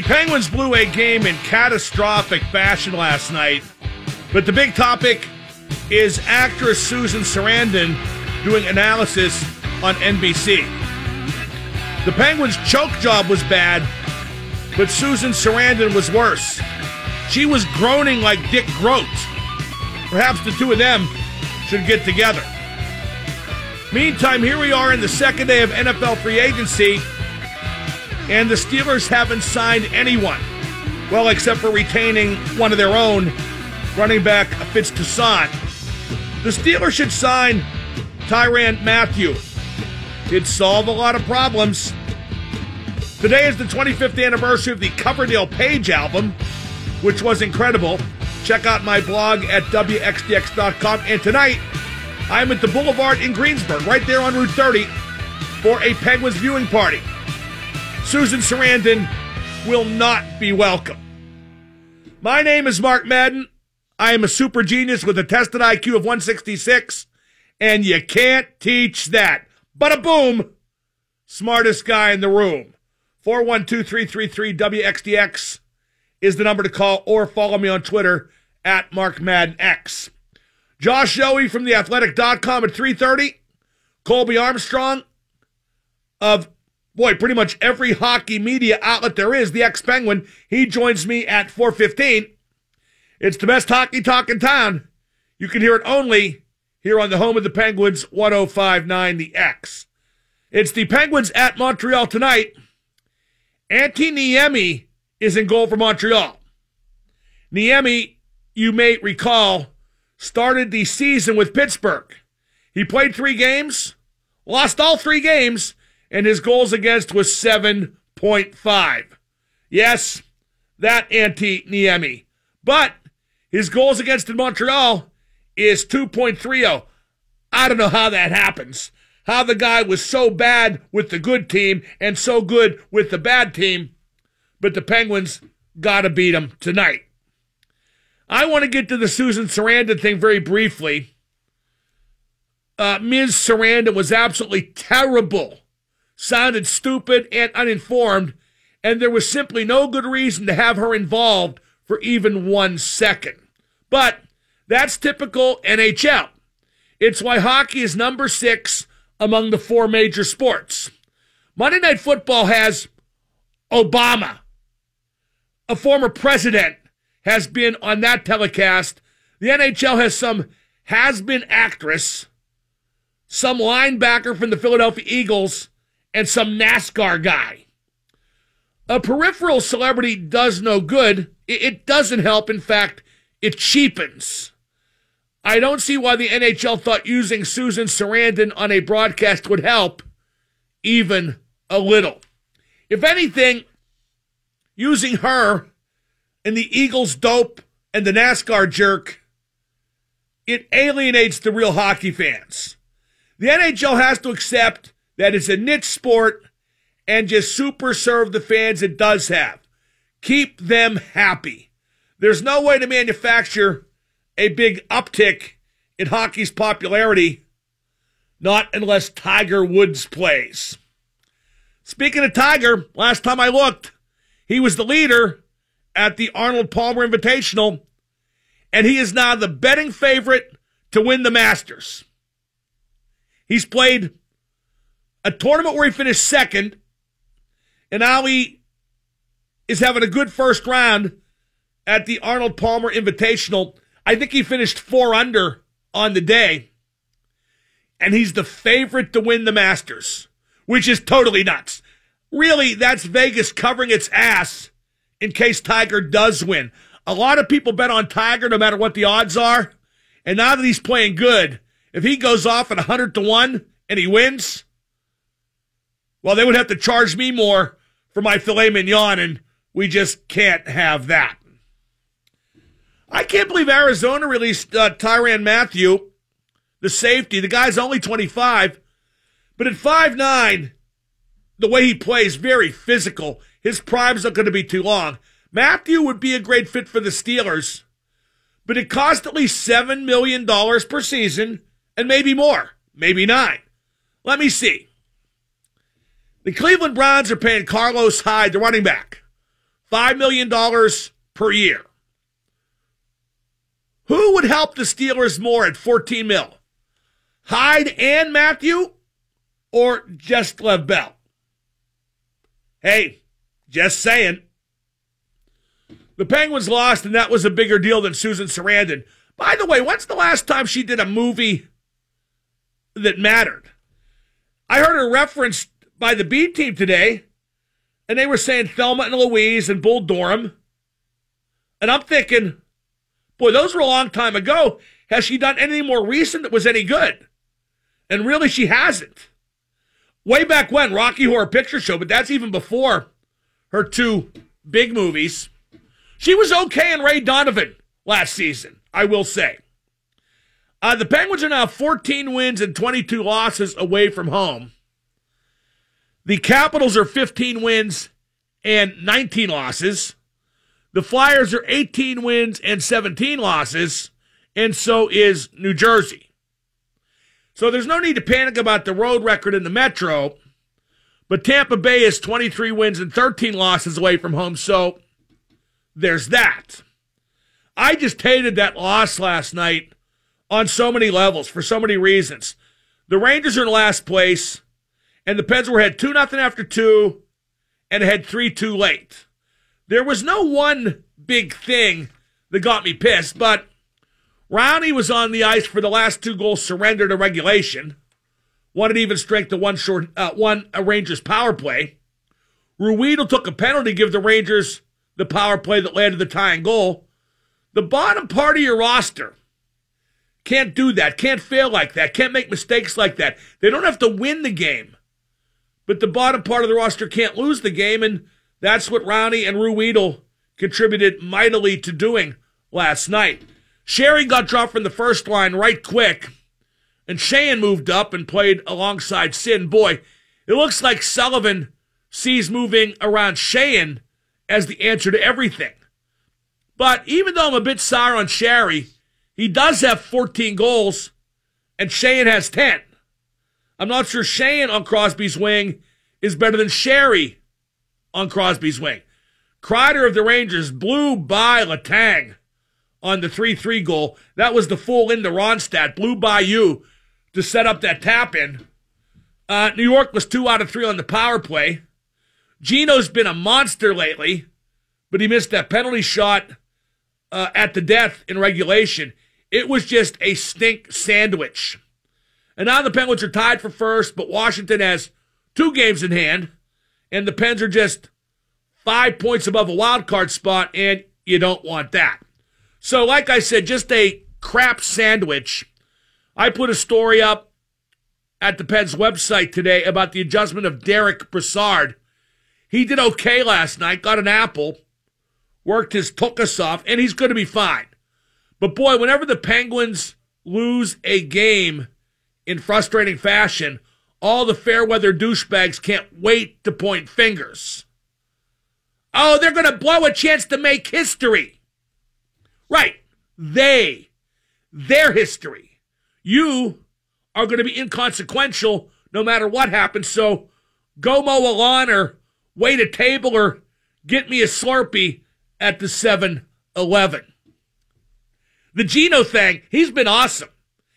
The Penguins blew a game in catastrophic fashion last night, but the big topic is actress Susan Sarandon doing analysis on NBC. The Penguins' choke job was bad, but Susan Sarandon was worse. She was groaning like Dick Groat. Perhaps the two of them should get together. Meantime, here we are in the second day of NFL free agency, and the Steelers haven't signed anyone. Well, except for retaining one of their own, running back Fitz Toussaint. The Steelers should sign Tyrann Mathieu. It'd solve a lot of problems. Today is the 25th anniversary of the Coverdale Page album, which was incredible. Check out my blog at WXDX.com. And tonight, I'm at the Boulevard in Greensburg, right there on Route 30, for a Penguins viewing party. Susan Sarandon will not be welcome. My name is Mark Madden. I am a super genius with a tested IQ of 166, and you can't teach that. But a boom, smartest guy in the room. 412 333 WXDX is the number to call, or follow me on Twitter at Mark Madden X. Josh Yohe from theathletic.com at 3.30. Colby Armstrong of, boy, pretty much every hockey media outlet there is, the ex-Penguin. He joins me at 4.15. It's the best hockey talk in town. You can hear it only here on the home of the Penguins, 1059 The X. It's the Penguins at Montreal tonight. Antti Niemi is in goal for Montreal. Niemi, you may recall, started the season with Pittsburgh. He played three games, lost all three games, and his goals against was 7.5. Yes, that Antti Niemi. But his goals against in Montreal is 2.30. I don't know how that happens. How the guy was so bad with the good team and so good with the bad team, but the Penguins got to beat him tonight. I want to get to the Susan Sarandon thing very briefly. Uh, Ms. Sarandon was absolutely terrible, sounded stupid and uninformed, and there was simply no good reason to have her involved for even one second. But that's typical NHL. It's why hockey is number six among the four major sports. Monday Night Football has Obama, a former president, has been on that telecast. The NHL has some has been actress, some linebacker from the Philadelphia Eagles, and some NASCAR guy. A peripheral celebrity does no good. It doesn't help. In fact, it cheapens. I don't see why the NHL thought using Susan Sarandon on a broadcast would help even a little. If anything, using her and the Eagles dope and the NASCAR jerk, it alienates the real hockey fans. The NHL has to accept that it's a niche sport and just super serve the fans it does have. Keep them happy. There's no way to manufacture a big uptick in hockey's popularity, not unless Tiger Woods plays. Speaking of Tiger, last time I looked, he was the leader at the Arnold Palmer Invitational, and he is now the betting favorite to win the Masters. He's played a tournament where he finished second, and now he is having a good first round at the Arnold Palmer Invitational. I think he finished four under on the day, and he's the favorite to win the Masters, which is totally nuts. Really, that's Vegas covering its ass in case Tiger does win. A lot of people bet on Tiger no matter what the odds are. And now that he's playing good, if he goes off at 100 to 1 and he wins, well, they would have to charge me more for my filet mignon, and we just can't have that. I can't believe Arizona released uh, Tyrann Mathieu, the safety. The guy's only 25, but at 5'9, the way he plays, very physical. His prime's not going to be too long. Mathieu would be a great fit for the Steelers, but it cost at least $7 million per season and maybe more, maybe nine. Let me see. The Cleveland Browns are paying Carlos Hyde, the running back, $5 million per year. Who would help the Steelers more at 14 mil? Hyde and Mathieu or just Lev Bell? Hey, just saying. The Penguins lost, and that was a bigger deal than Susan Sarandon. By the way, when's the last time she did a movie that mattered? I heard her referenced by the B team today, and they were saying Thelma and Louise and Bull Durham. And I'm thinking, boy, those were a long time ago. Has she done anything more recent that was any good? And really, she hasn't. Way back when, Rocky Horror Picture Show, but that's even before her two big movies. She was okay in Ray Donovan last season, I will say. Uh, the Penguins are now 14 wins and 22 losses away from home. The Capitals are 15 wins and 19 losses. The Flyers are 18 wins and 17 losses, and so is New Jersey. So there's no need to panic about the road record in the Metro, but Tampa Bay is 23 wins and 13 losses away from home, so there's that. I just hated that loss last night on so many levels for so many reasons. The Rangers are in last place, and the Pens were ahead 2 nothing after 2 and had 3 2 late. There was no one big thing that got me pissed, but Rowney was on the ice for the last two goals surrendered to regulation. One at even strength to one short, uh, one a Rangers power play. Ruhwedel took a penalty to give the Rangers the power play that to the tying goal. The bottom part of your roster can't do that, can't fail like that, can't make mistakes like that. They don't have to win the game, but the bottom part of the roster can't lose the game, and that's what Rowney and Ruhwedel contributed mightily to doing last night. Sheary got dropped from the first line right quick, and Sheahan moved up and played alongside Sid. Boy, it looks like Sullivan sees moving around Sheahan as the answer to everything. But even though I'm a bit sour on Sheary, he does have 14 goals, and Sheahan has 10. I'm not sure Sheahan on Crosby's wing is better than Sheary on Crosby's wing. Kreider of the Rangers blew by Letang on the 3 3 goal. That was the full into Ronstadt, blew by you to set up that tap in. Uh, New York was two out of three on the power play. Gino's been a monster lately, but he missed that penalty shot uh, at the death in regulation. It was just a stink sandwich. And now the Penguins are tied for first, but Washington has two games in hand, and the Pens are just five points above a wild card spot, and you don't want that. So, like I said, just a crap sandwich. I put a story up at the Pens website today about the adjustment of Derick Brassard he did okay last night, got an apple, worked his tuchus off, and he's going to be fine. But boy, whenever the Penguins lose a game in frustrating fashion, all the fair weather douchebags can't wait to point fingers. Oh, they're going to blow a chance to make history. Right. They, their history. You are going to be inconsequential no matter what happens. So go mow a lawn or wait a table or get me a Slurpee at the 7 Eleven. The Gino thing, he's been awesome.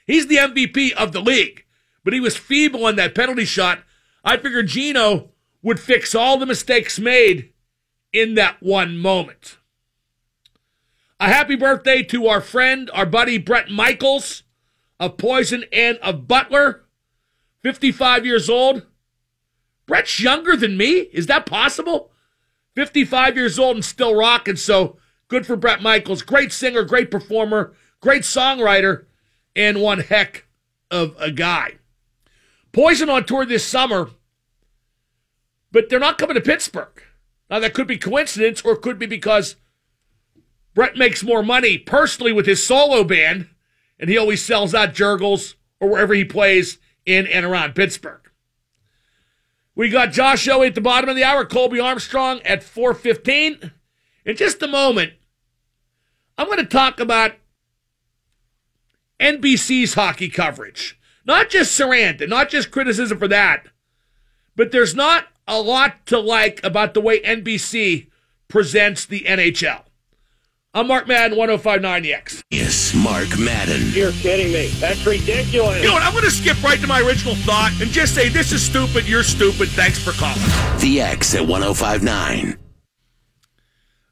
He's the MVP of the league, but he was feeble on that penalty shot. I figured Gino would fix all the mistakes made in that one moment. A happy birthday to our friend, our buddy Bret Michaels of Poison and of Butler, 55 years old. Bret's younger than me. Is that possible? 55 years old and still rocking. So good for Bret Michaels. Great singer, great performer, great songwriter, and one heck of a guy. Poison on tour this summer, but they're not coming to Pittsburgh. Now, that could be coincidence or it could be because Bret makes more money personally with his solo band, and he always sells out Jergel's or wherever he plays in and around Pittsburgh. We got Josh Yohe at the bottom of the hour, Colby Armstrong at 4.15. In just a moment, I'm going to talk about NBC's hockey coverage. Not just Sarandon, not just criticism for that, but there's not a lot to like about the way NBC presents the NHL. I'm Mark Madden, 1059 The X. Yes, Mark Madden. You're kidding me. That's ridiculous. You know what? I'm going to skip right to my original thought and just say this is stupid, you're stupid, thanks for calling. The X at 1059.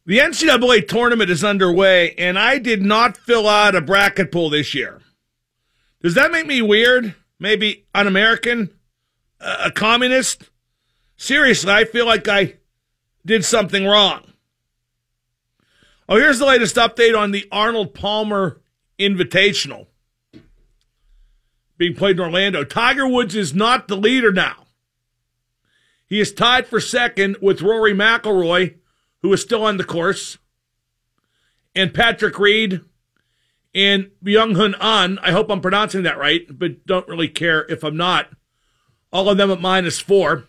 The NCAA tournament is underway, and I did not fill out a bracket pool this year. Does that make me weird? Maybe un American? A communist? Seriously, I feel like I did something wrong. Oh, here's the latest update on the Arnold Palmer Invitational being played in Orlando. Tiger Woods is not the leader now. He is tied for second with Rory McIlroy, who is still on the course, and Patrick Reed and Byung Hun An. I hope I'm pronouncing that right, but don't really care if I'm not. All of them at minus four.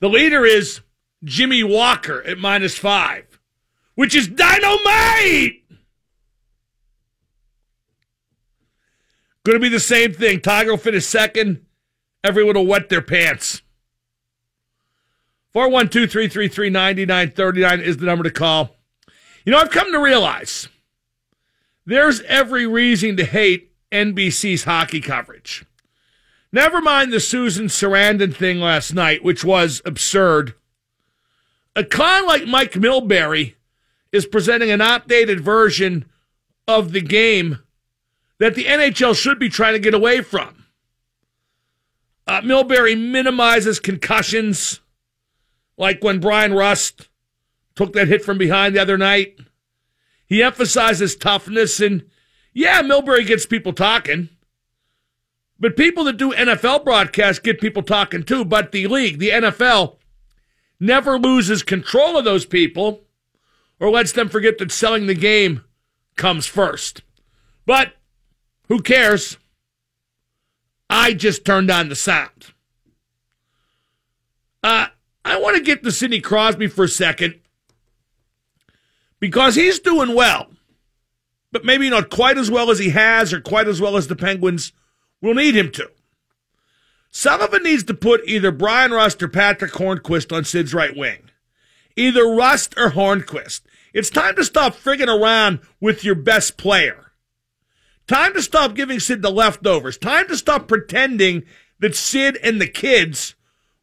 The leader is Jimmy Walker at minus five which is dynamite. Going to be the same thing. Tiger will finish second. Everyone will wet their pants. 412 333 9939 is the number to call. You know, I've come to realize there's every reason to hate NBC's hockey coverage. Never mind the Susan Sarandon thing last night, which was absurd. A con like Mike Milbury is presenting an outdated version of the game that the NHL should be trying to get away from. Uh, Milbury minimizes concussions, like when Bryan Rust took that hit from behind the other night. He emphasizes toughness, and yeah, Milbury gets people talking. But people that do NFL broadcasts get people talking too. But the league, the NFL, never loses control of those people or lets them forget that selling the game comes first. But who cares? I just turned on the sound. Uh, I want to get to Sidney Crosby for a second because he's doing well, but maybe not quite as well as he has or quite as well as the Penguins will need him to. Sullivan needs to put either Bryan Rust or Patrick Hornqvist on Sid's right wing either Rust or Hornqvist. It's time to stop frigging around with your best player. Time to stop giving Sid the leftovers. Time to stop pretending that Sid and the kids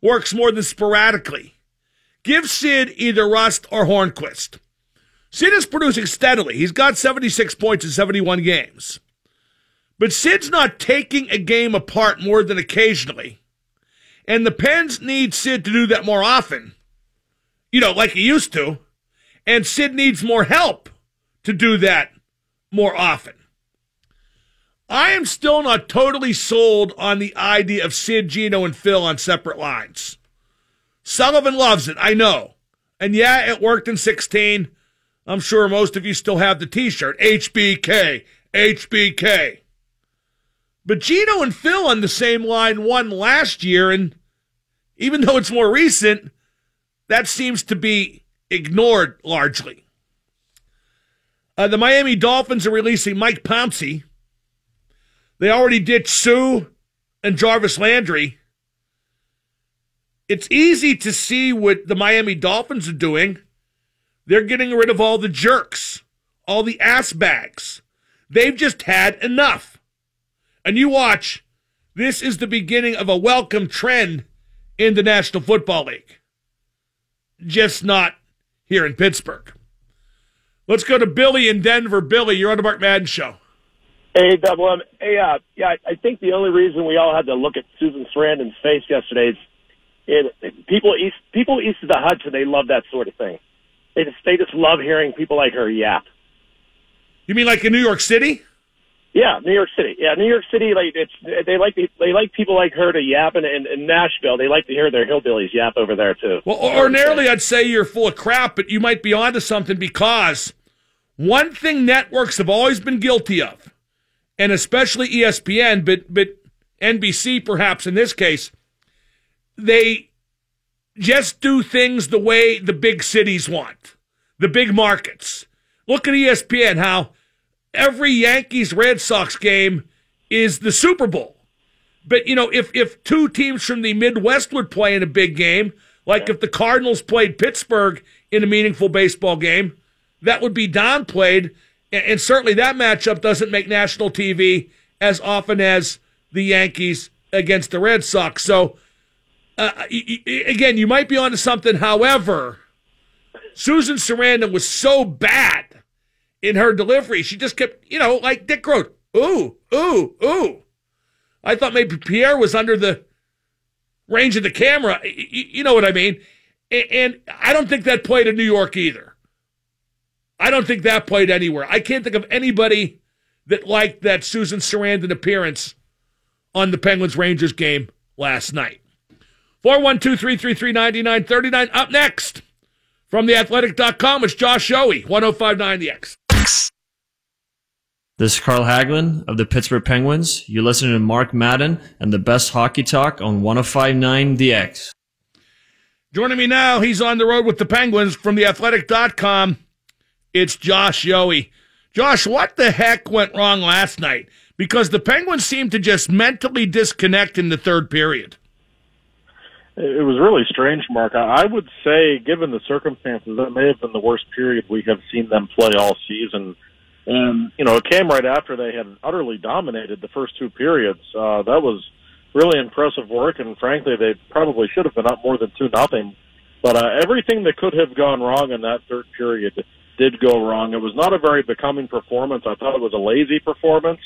works more than sporadically. Give Sid either Rust or Hornqvist. Sid is producing steadily. He's got 76 points in 71 games. But Sid's not taking a game apart more than occasionally. And the Pens need Sid to do that more often you know, like he used to. And Sid needs more help to do that more often. I am still not totally sold on the idea of Sid, Gino, and Phil on separate lines. Sullivan loves it, I know. And yeah, it worked in 16. I'm sure most of you still have the t shirt HBK, HBK. But Gino and Phil on the same line won last year, and even though it's more recent, that seems to be ignored largely. Uh, the Miami Dolphins are releasing Mike Pouncey. They already ditched Suh and Jarvis Landry. It's easy to see what the Miami Dolphins are doing. They're getting rid of all the jerks, all the ass bags. They've just had enough. And you watch, this is the beginning of a welcome trend in the National Football League just not here in Pittsburgh. Let's go to Billy in Denver. Billy, you're on the Mark Madden Show. Hey, Double M. Hey, uh, yeah, I think the only reason we all had to look at Susan Sarandon's face yesterday is it, people east people east of the Hudson. They love that sort of thing. They just they just love hearing people like her yap. You mean like in New York City? Yeah, New York City. Yeah, New York City. Like it's they like they like people like her to yap, and in, Nashville they like to hear their hillbillies yap over there too. Well, ordinarily I'd say you're full of crap, but you might be onto something because one thing networks have always been guilty of, and especially ESPN, but but NBC perhaps in this case, they just do things the way the big cities want, the big markets. Look at ESPN how every Yankees Red Sox game is the Super Bowl. But you know, if if two teams from the Midwest would play in a big game, Like if the Cardinals played Pittsburgh in a meaningful baseball game, that would be downplayed. And certainly that matchup doesn't make national TV as often as the Yankees against the Red Sox. So, uh, again, you might be onto something. However, Susan Sarandon was so bad in her delivery. She just kept, you know, like Dick Groat, ooh, ooh, ooh. I thought maybe Pierre was under the range of the camera. You know what I mean? And I don't think that played in New York either. I don't think that played anywhere. I can't think of anybody that liked that Susan Sarandon appearance on the Penguins Rangers game last night. 412 333 9939. Up next from theathletic.com, it's Josh Yohe, 1059 The X. This is Carl Hagelin of the Pittsburgh Penguins. You're listening to Mark Madden and the best hockey talk on 1059 The X. Joining me now, he's on the road with the Penguins from theathletic.com. It's Josh Yohe. Josh, what the heck went wrong last night? Because the Penguins seemed to just mentally disconnect in the third period. It was really strange, Mark. I would say, given the circumstances, that may have been the worst period we have seen them play all season and you know it came right after they had utterly dominated the first two periods. Uh, that was really impressive work, and frankly, they probably should have been up more than two nothing. But uh, everything that could have gone wrong in that third period did go wrong. It was not a very becoming performance. I thought it was a lazy performance.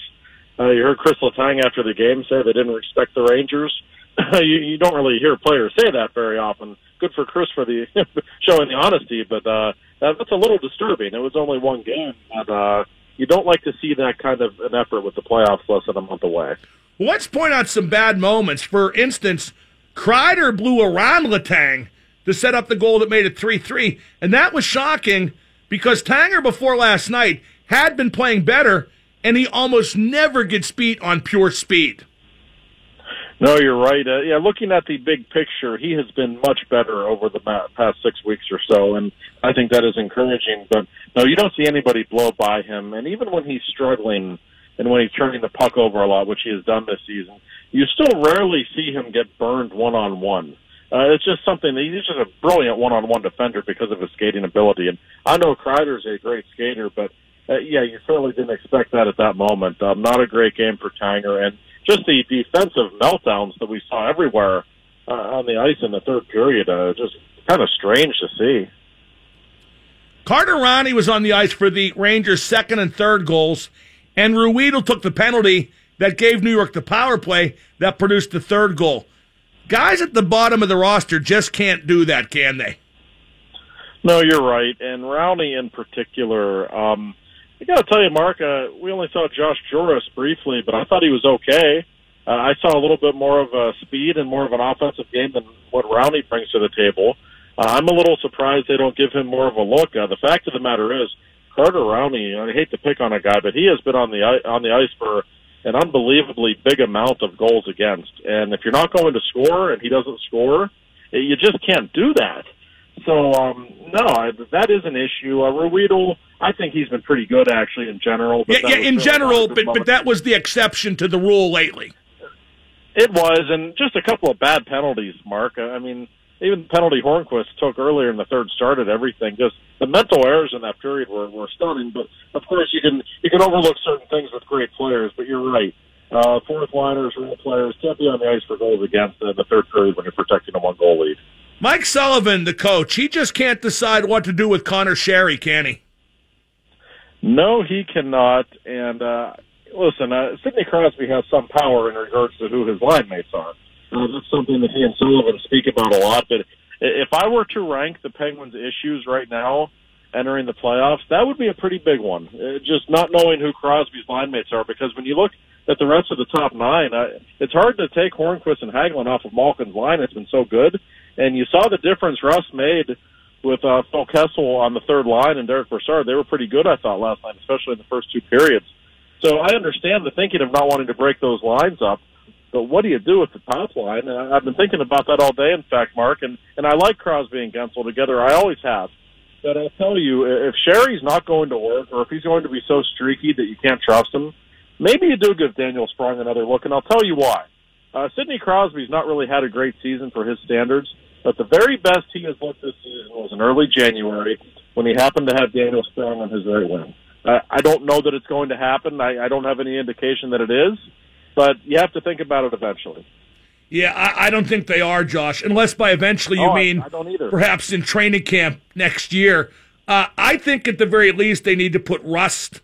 Uh, you heard Chris Letang after the game say they didn't respect the Rangers. you, you don't really hear players say that very often. Good for Chris for the showing the honesty, but uh, that, that's a little disturbing. It was only one game, but uh, you don't like to see that kind of an effort with the playoffs less than a month away. Well, let's point out some bad moments. For instance, Kreider blew around Letang to set up the goal that made it 3 3. And that was shocking because Tanger before last night had been playing better, and he almost never gets beat on pure speed. No, you're right. Uh, yeah, looking at the big picture, he has been much better over the past six weeks or so, and I think that is encouraging. But no, you don't see anybody blow by him, and even when he's struggling and when he's turning the puck over a lot, which he has done this season, you still rarely see him get burned one on one. Uh, it's just something he's just a brilliant one-on-one defender because of his skating ability. And I know Kreider's a great skater, but uh, yeah, you certainly didn't expect that at that moment. Um, not a great game for Tanger, and just the defensive meltdowns that we saw everywhere uh, on the ice in the third period, uh, just kind of strange to see. Carter Rowney was on the ice for the Rangers' second and third goals, and Ruhwedel took the penalty that gave New York the power play that produced the third goal. Guys at the bottom of the roster just can't do that, can they? No, you're right. And Rowney in particular, um, I got to tell you, Mark, uh, we only saw Josh Jooris briefly, but I thought he was okay. Uh, I saw a little bit more of a speed and more of an offensive game than what Rowney brings to the table. Uh, I'm a little surprised they don't give him more of a look. Uh, the fact of the matter is, Carter Rowney. I hate to pick on a guy, but he has been on the on the ice for an unbelievably big amount of goals against. And if you're not going to score and he doesn't score, you just can't do that. So um, no, I, that is an issue. Uh, Ruhwedel, I think he's been pretty good actually in general. yeah, yeah in general, but but that was the exception to the rule lately. It was, and just a couple of bad penalties, Mark. I mean, even the penalty Hornqvist took earlier in the third started everything. Just the mental errors in that period were, were stunning. But of course, you can you can overlook certain things with great players. But you're right. Uh, fourth liners, role players can't be on the ice for goals against in the third period when you're protecting a one goal lead. Mike Sullivan, the coach, he just can't decide what to do with Conor Sheary, can he? No, he cannot. And uh, listen, uh, Sidney Crosby has some power in regards to who his line mates are. Uh, that's something that he and Sullivan speak about a lot. But if I were to rank the Penguins' issues right now entering the playoffs, that would be a pretty big one. Uh, just not knowing who Crosby's line mates are, because when you look at the rest of the top nine, uh, it's hard to take Hornqvist and Hagelin off of Malkin's line. It's been so good. And you saw the difference Rust made with uh, Phil Kessel on the third line and Derick Brassard. They were pretty good, I thought, last night, especially in the first two periods. So I understand the thinking of not wanting to break those lines up. But what do you do with the top line? And I've been thinking about that all day, in fact, Mark. And, and I like Crosby and Guentzel together. I always have. But I'll tell you, if Sheary's not going to work, or if he's going to be so streaky that you can't trust him, maybe you do give Daniel Sprong another look. And I'll tell you why. Uh, Sidney Crosby's not really had a great season for his standards. But the very best he has looked this season was in early January when he happened to have Daniel Sprong on his right wing. I don't know that it's going to happen. I, I don't have any indication that it is, but you have to think about it eventually. Yeah, I, I don't think they are, Josh. Unless by eventually you Oh, I- mean I don't either. perhaps in training camp next year. Uh, I think at the very least they need to put Rust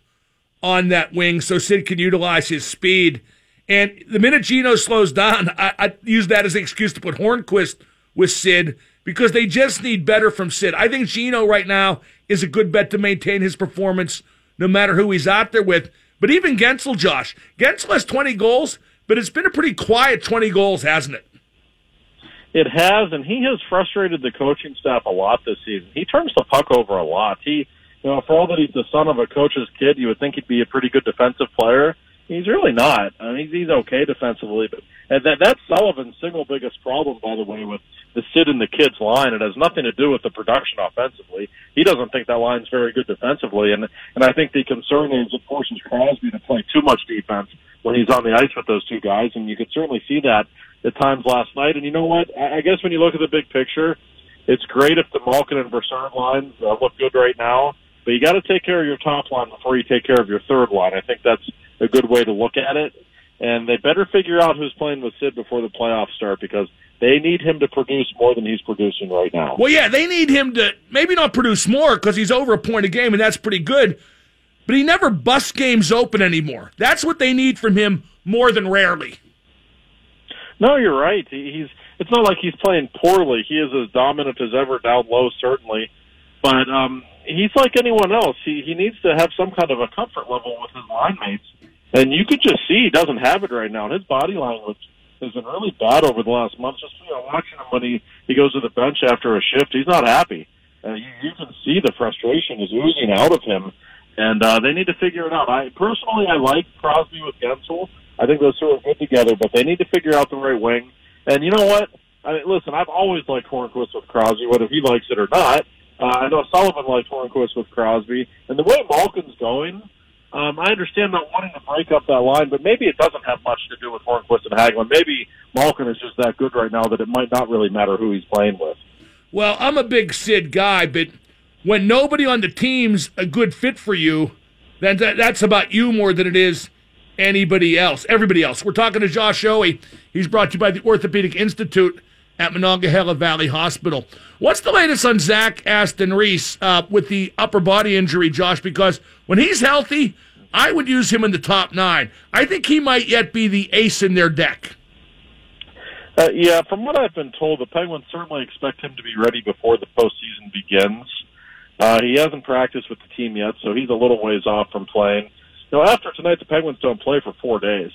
on that wing so Sid can utilize his speed. And the minute Gino slows down, I, I use that as an excuse to put Hornqvist with Sid because they just need better from Sid. I think Gino right now is a good bet to maintain his performance no matter who he's out there with. But even Guentzel, Josh, Guentzel has 20 goals, but it's been a pretty quiet 20 goals, hasn't it? It has, and he has frustrated the coaching staff a lot this season. He turns the puck over a lot. He, you know, for all that he's the son of a coach's kid, you would think he'd be a pretty good defensive player. He's really not. I mean, he's, okay defensively, but and that that's Sullivan's single biggest problem, by the way, with the Sid and the kids line. It has nothing to do with the production offensively. He doesn't think that line's very good defensively, and and I think the concern is it forces Crosby to play too much defense when he's on the ice with those two guys, and you could certainly see that at times last night. And you know what? I guess when you look at the big picture, it's great if the Malkin and Brassard lines uh, look good right now, but you got to take care of your top line before you take care of your third line. I think that's a good way to look at it. And they better figure out who's playing with Sid before the playoffs start because they need him to produce more than he's producing right now. Well, yeah, they need him to maybe not produce more because he's over a point a game, and that's pretty good. But he never busts games open anymore. That's what they need from him more than rarely. No, you're right. He's. It's not like he's playing poorly. He is as dominant as ever down low, certainly. But um, he's like anyone else. He he needs to have some kind of a comfort level with his line mates, and you could just see he doesn't have it right now. And his body language has been really bad over the last month. Just you know, watching him when he he goes to the bench after a shift, he's not happy. Uh, you, you can see the frustration is oozing out of him, and uh, they need to figure it out. I personally, I like Crosby with Guentzel. I think those two are good together, but they need to figure out the right wing. And you know what? I mean, listen, I've always liked Hornqvist with Crosby, whether he likes it or not. Uh, I know Sullivan liked Hornqvist with Crosby, and the way Malkin's going, um, I understand not wanting to break up that line, but maybe it doesn't have much to do with Hornqvist and Hagelin. Maybe Malkin is just that good right now that it might not really matter who he's playing with. Well, I'm a big Sid guy, but when nobody on the team's a good fit for you, then that, that's about you more than it is anybody else. Everybody else. We're talking to Josh Yohe. He's brought to you by the Orthopedic Institute at Monongahela Valley Hospital. What's the latest on Zach Aston Reese uh, with the upper body injury, Josh? Because when he's healthy, I would use him in the top nine. I think he might yet be the ace in their deck. Uh, yeah, from what I've been told, the Penguins certainly expect him to be ready before the postseason begins. Uh, he hasn't practiced with the team yet, so he's a little ways off from playing. Know, after tonight, the Penguins don't play for four days.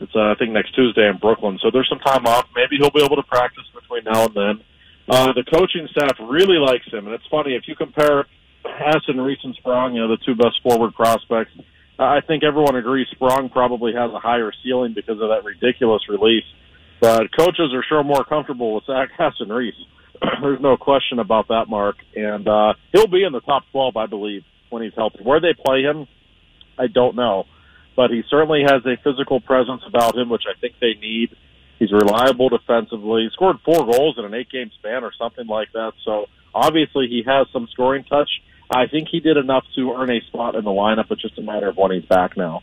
It's uh, I think next Tuesday in Brooklyn, so there's some time off. Maybe he'll be able to practice between now and then. Uh, the coaching staff really likes him, and it's funny if you compare Aston Reese, and Sprong, you know, the two best forward prospects. I think everyone agrees Sprong probably has a higher ceiling because of that ridiculous release. But coaches are sure more comfortable with Zach Aston Reese. There's no question about that, Mark. And uh, he'll be in the top 12, I believe, when he's healthy. Where they play him, I don't know. But he certainly has a physical presence about him, which I think they need. He's reliable defensively. He scored four goals in an eight game span or something like that. So obviously he has some scoring touch. I think he did enough to earn a spot in the lineup. It's just a matter of when he's back now.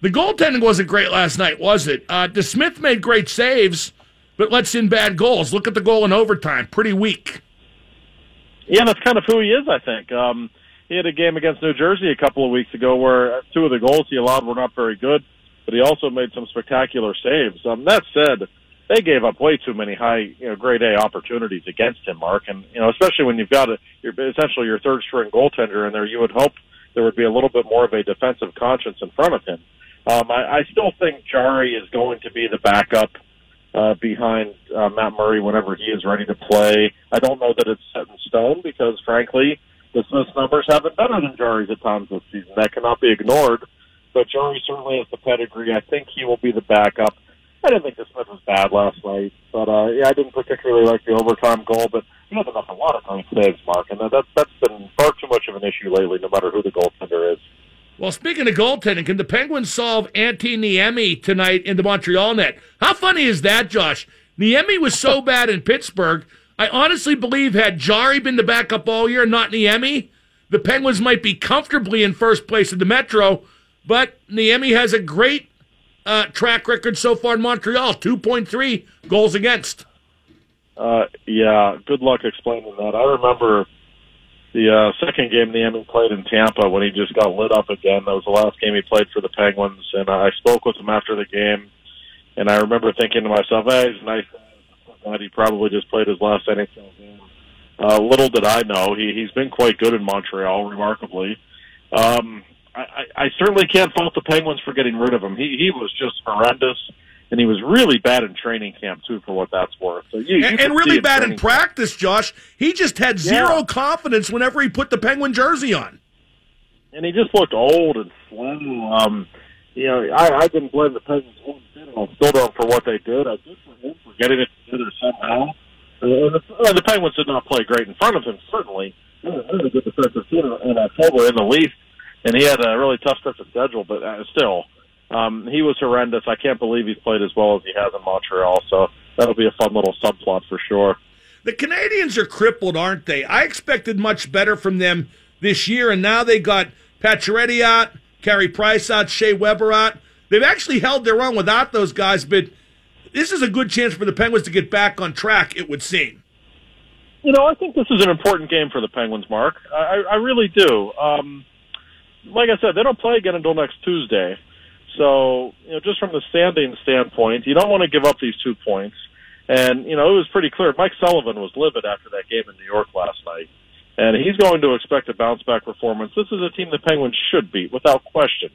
The goaltending wasn't great last night, was it? Uh, DeSmith made great saves, but lets in bad goals. Look at the goal in overtime. Pretty weak. Yeah, that's kind of who he is, I think. Um, he had a game against New Jersey a couple of weeks ago where two of the goals he allowed were not very good, but he also made some spectacular saves. Um, that said, they gave up way too many high, you know, grade A opportunities against him, Mark. And, you know, especially when you've got a, you're essentially your third string goaltender in there, you would hope there would be a little bit more of a defensive conscience in front of him. Um, I, I still think Jarry is going to be the backup uh, behind uh, Matt Murray whenever he is ready to play. I don't know that it's set in stone because, frankly, DeSmith's numbers have been better than Jarry's at times this season. That cannot be ignored. But Jarry certainly has the pedigree. I think he will be the backup. I didn't think DeSmith was bad last night, but uh, yeah, I didn't particularly like the overtime goal. But he hasn't enough a lot of great saves, Mark, and that, that's been far too much of an issue lately. No matter who the goaltender is. Well, speaking of goaltending, can the Penguins solve Antti Niemi tonight in the Montreal net? How funny is that, Josh? Niemi was so bad in Pittsburgh. I honestly believe had Jarry been the backup all year, and not Niemi, the Penguins might be comfortably in first place in the Metro. But Niemi has a great uh, track record so far in Montreal 2.3 goals against. Uh, yeah, good luck explaining that. I remember the uh, second game Niemi played in Tampa when he just got lit up again. That was the last game he played for the Penguins, and I spoke with him after the game, and I remember thinking to myself, "Hey, he's nice." That he probably just played his last NHL game. Uh, little did I know, he he's been quite good in Montreal, remarkably. Um, I, I certainly can't fault the Penguins for getting rid of him. He he was just horrendous, and he was really bad in training camp too, for what that's worth. So you, you and, and really bad in practice, camp. Josh. He just had zero yeah. confidence whenever he put the Penguin jersey on, and he just looked old and slow. Um, you know, I, I didn't blame the Penguins one bit. I still don't for what they did. I did for him for getting it together somehow. Uh, the, Penguins did not play great in front of him, certainly. They had a good defensive team in October in the Leafs and he had a really tough stretch of schedule, but uh, still, um, he was horrendous. I can't believe he's played as well as he has in Montreal. So that'll be a fun little subplot for sure. The Canadiens are crippled, aren't they? I expected much better from them this year, and now they got Pacioretty out, Carey Price out, Shea Weber out. They've actually held their own without those guys, but this is a good chance for the Penguins to get back on track, it would seem. You know, I think this is an important game for the Penguins, Mark. I, I really do. Um, like I said, they don't play again until next Tuesday. So, you know, just from the standing standpoint, you don't want to give up these two points. And, you know, it was pretty clear. Mike Sullivan was livid after that game in New York last night. And he's going to expect a bounce back performance. This is a team the Penguins should beat, without question.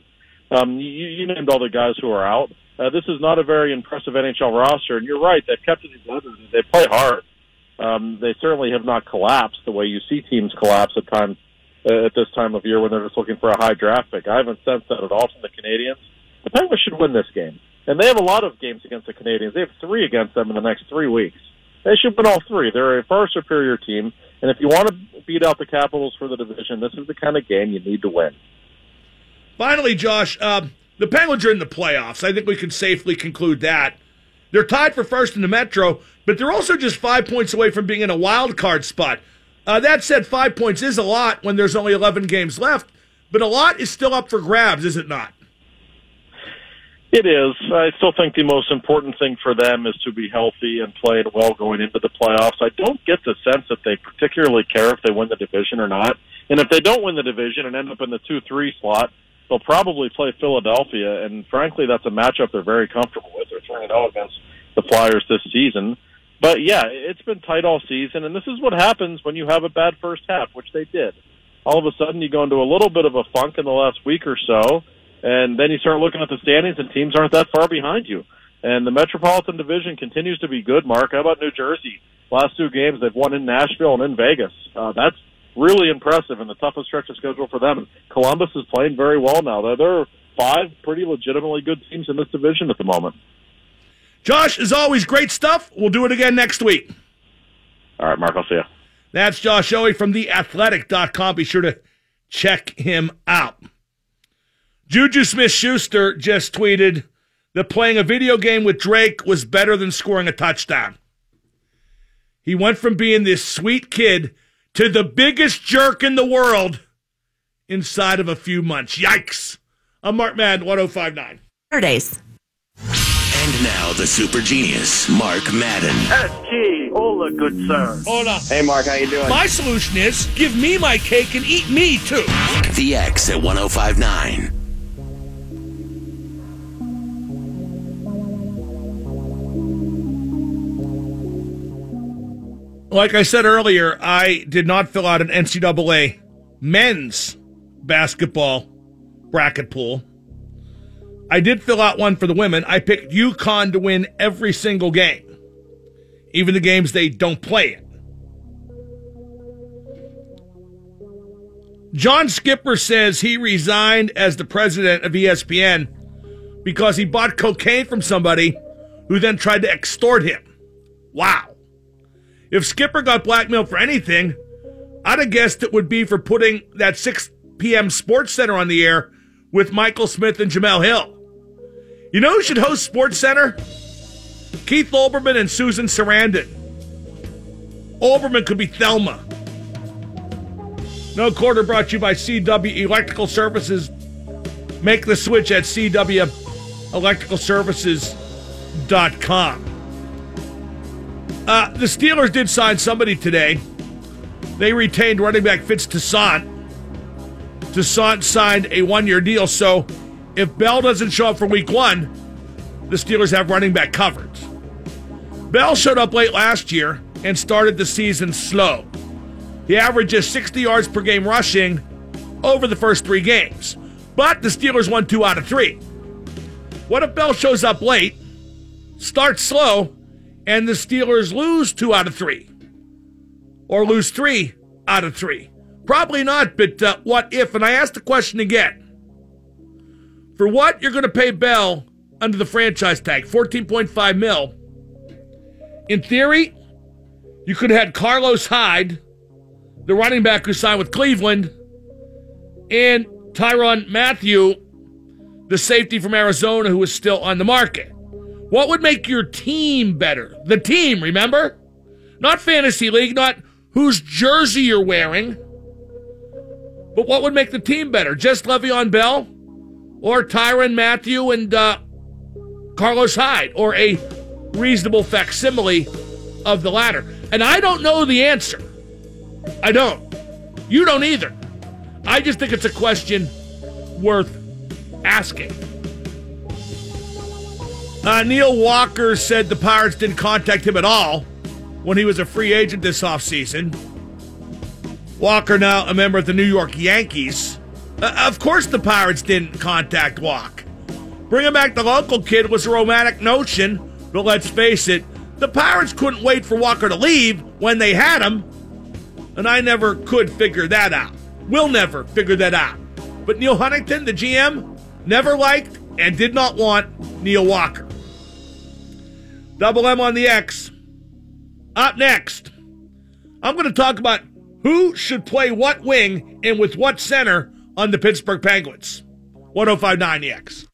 Um, you, you named all the guys who are out. Uh, this is not a very impressive NHL roster, and you're right. They've kept it together. They play hard. Um, they certainly have not collapsed the way you see teams collapse at times uh, at this time of year when they're just looking for a high draft pick. I haven't sensed that at all from the Canadiens. The Penguins should win this game. And they have a lot of games against the Canadiens. They have three against them in the next three weeks. They should win all three. They're a far superior team. And if you want to beat out the Capitals for the division, this is the kind of game you need to win. Finally, Josh, uh, the Penguins are in the playoffs. I think we can safely conclude that. They're tied for first in the Metro, but they're also just five points away from being in a wild card spot. Uh, that said, five points is a lot when there's only 11 games left, but a lot is still up for grabs, is it not? It is. I still think the most important thing for them is to be healthy and playing well going into the playoffs. I don't get the sense that they particularly care if they win the division or not. And if they don't win the division and end up in the 2 3 slot, they'll probably play Philadelphia. And frankly, that's a matchup they're very comfortable with. They're 3 0 against the Flyers this season. But yeah, it's been tight all season, and this is what happens when you have a bad first half, which they did. All of a sudden, you go into a little bit of a funk in the last week or so, and then you start looking at the standings, and teams aren't that far behind you. And the Metropolitan Division continues to be good. Mark, how about New Jersey? Last two games they've won in Nashville and in Vegas. Uh, that's really impressive, and the toughest stretch of schedule for them. Columbus is playing very well now. There, there are five pretty legitimately good teams in this division at the moment. Josh, as always, great stuff. We'll do it again next week. All right, Mark, I'll see you. That's Josh Yohe from theathletic.com. Be sure to check him out. Juju Smith Schuster just tweeted that playing a video game with Drake was better than scoring a touchdown. He went from being this sweet kid to the biggest jerk in the world inside of a few months. Yikes. I'm Mark Madden, 1059. Saturdays. And now the super genius, Mark Madden. SG, hola, good sir. Hola. Hey, Mark, how you doing? My solution is give me my cake and eat me too. The X at 1059. Like I said earlier, I did not fill out an NCAA men's basketball bracket pool. I did fill out one for the women. I picked UConn to win every single game, even the games they don't play in. John Skipper says he resigned as the president of ESPN because he bought cocaine from somebody who then tried to extort him. Wow. If Skipper got blackmailed for anything, I'd have guessed it would be for putting that 6 p.m. Sports Center on the air with Michael Smith and Jemele Hill. You know who should host Sports Center? Keith Olbermann and Susan Sarandon. Olbermann could be Thelma. No quarter brought to you by CW Electrical Services. Make the switch at CWElectricalServices.com. Uh, the Steelers did sign somebody today. They retained running back Fitz Toussaint. Toussaint signed a one year deal, so if Bell doesn't show up for week one, the Steelers have running back covered. Bell showed up late last year and started the season slow. He averages 60 yards per game rushing over the first three games, but the Steelers won two out of three. What if Bell shows up late, starts slow, and the Steelers lose two out of three? Or lose three out of three? Probably not, but uh, what if? And I ask the question again. For what you're going to pay Bell under the franchise tag, 14.5 mil, in theory, you could have had Carlos Hyde, the running back who signed with Cleveland, and Tyrann Mathieu, the safety from Arizona who is still on the market. What would make your team better? The team, remember? Not fantasy league, not whose jersey you're wearing. But what would make the team better? Just Le'Veon Bell? Or Tyrann Mathieu and uh, Carlos Hyde? Or a reasonable facsimile of the latter? And I don't know the answer. I don't. You don't either. I just think it's a question worth asking. Uh, Neil Walker said the Pirates didn't contact him at all when he was a free agent this offseason. Walker, now a member of the New York Yankees. Uh, of course, the Pirates didn't contact Walk. Bringing back the local kid was a romantic notion, but let's face it, the Pirates couldn't wait for Walker to leave when they had him, and I never could figure that out. We'll never figure that out. But Neal Huntington, the GM, never liked and did not want Neil Walker. Double M on the X. Up next, I'm going to talk about who should play what wing and with what center on the Pittsburgh Penguins. 1059 the X.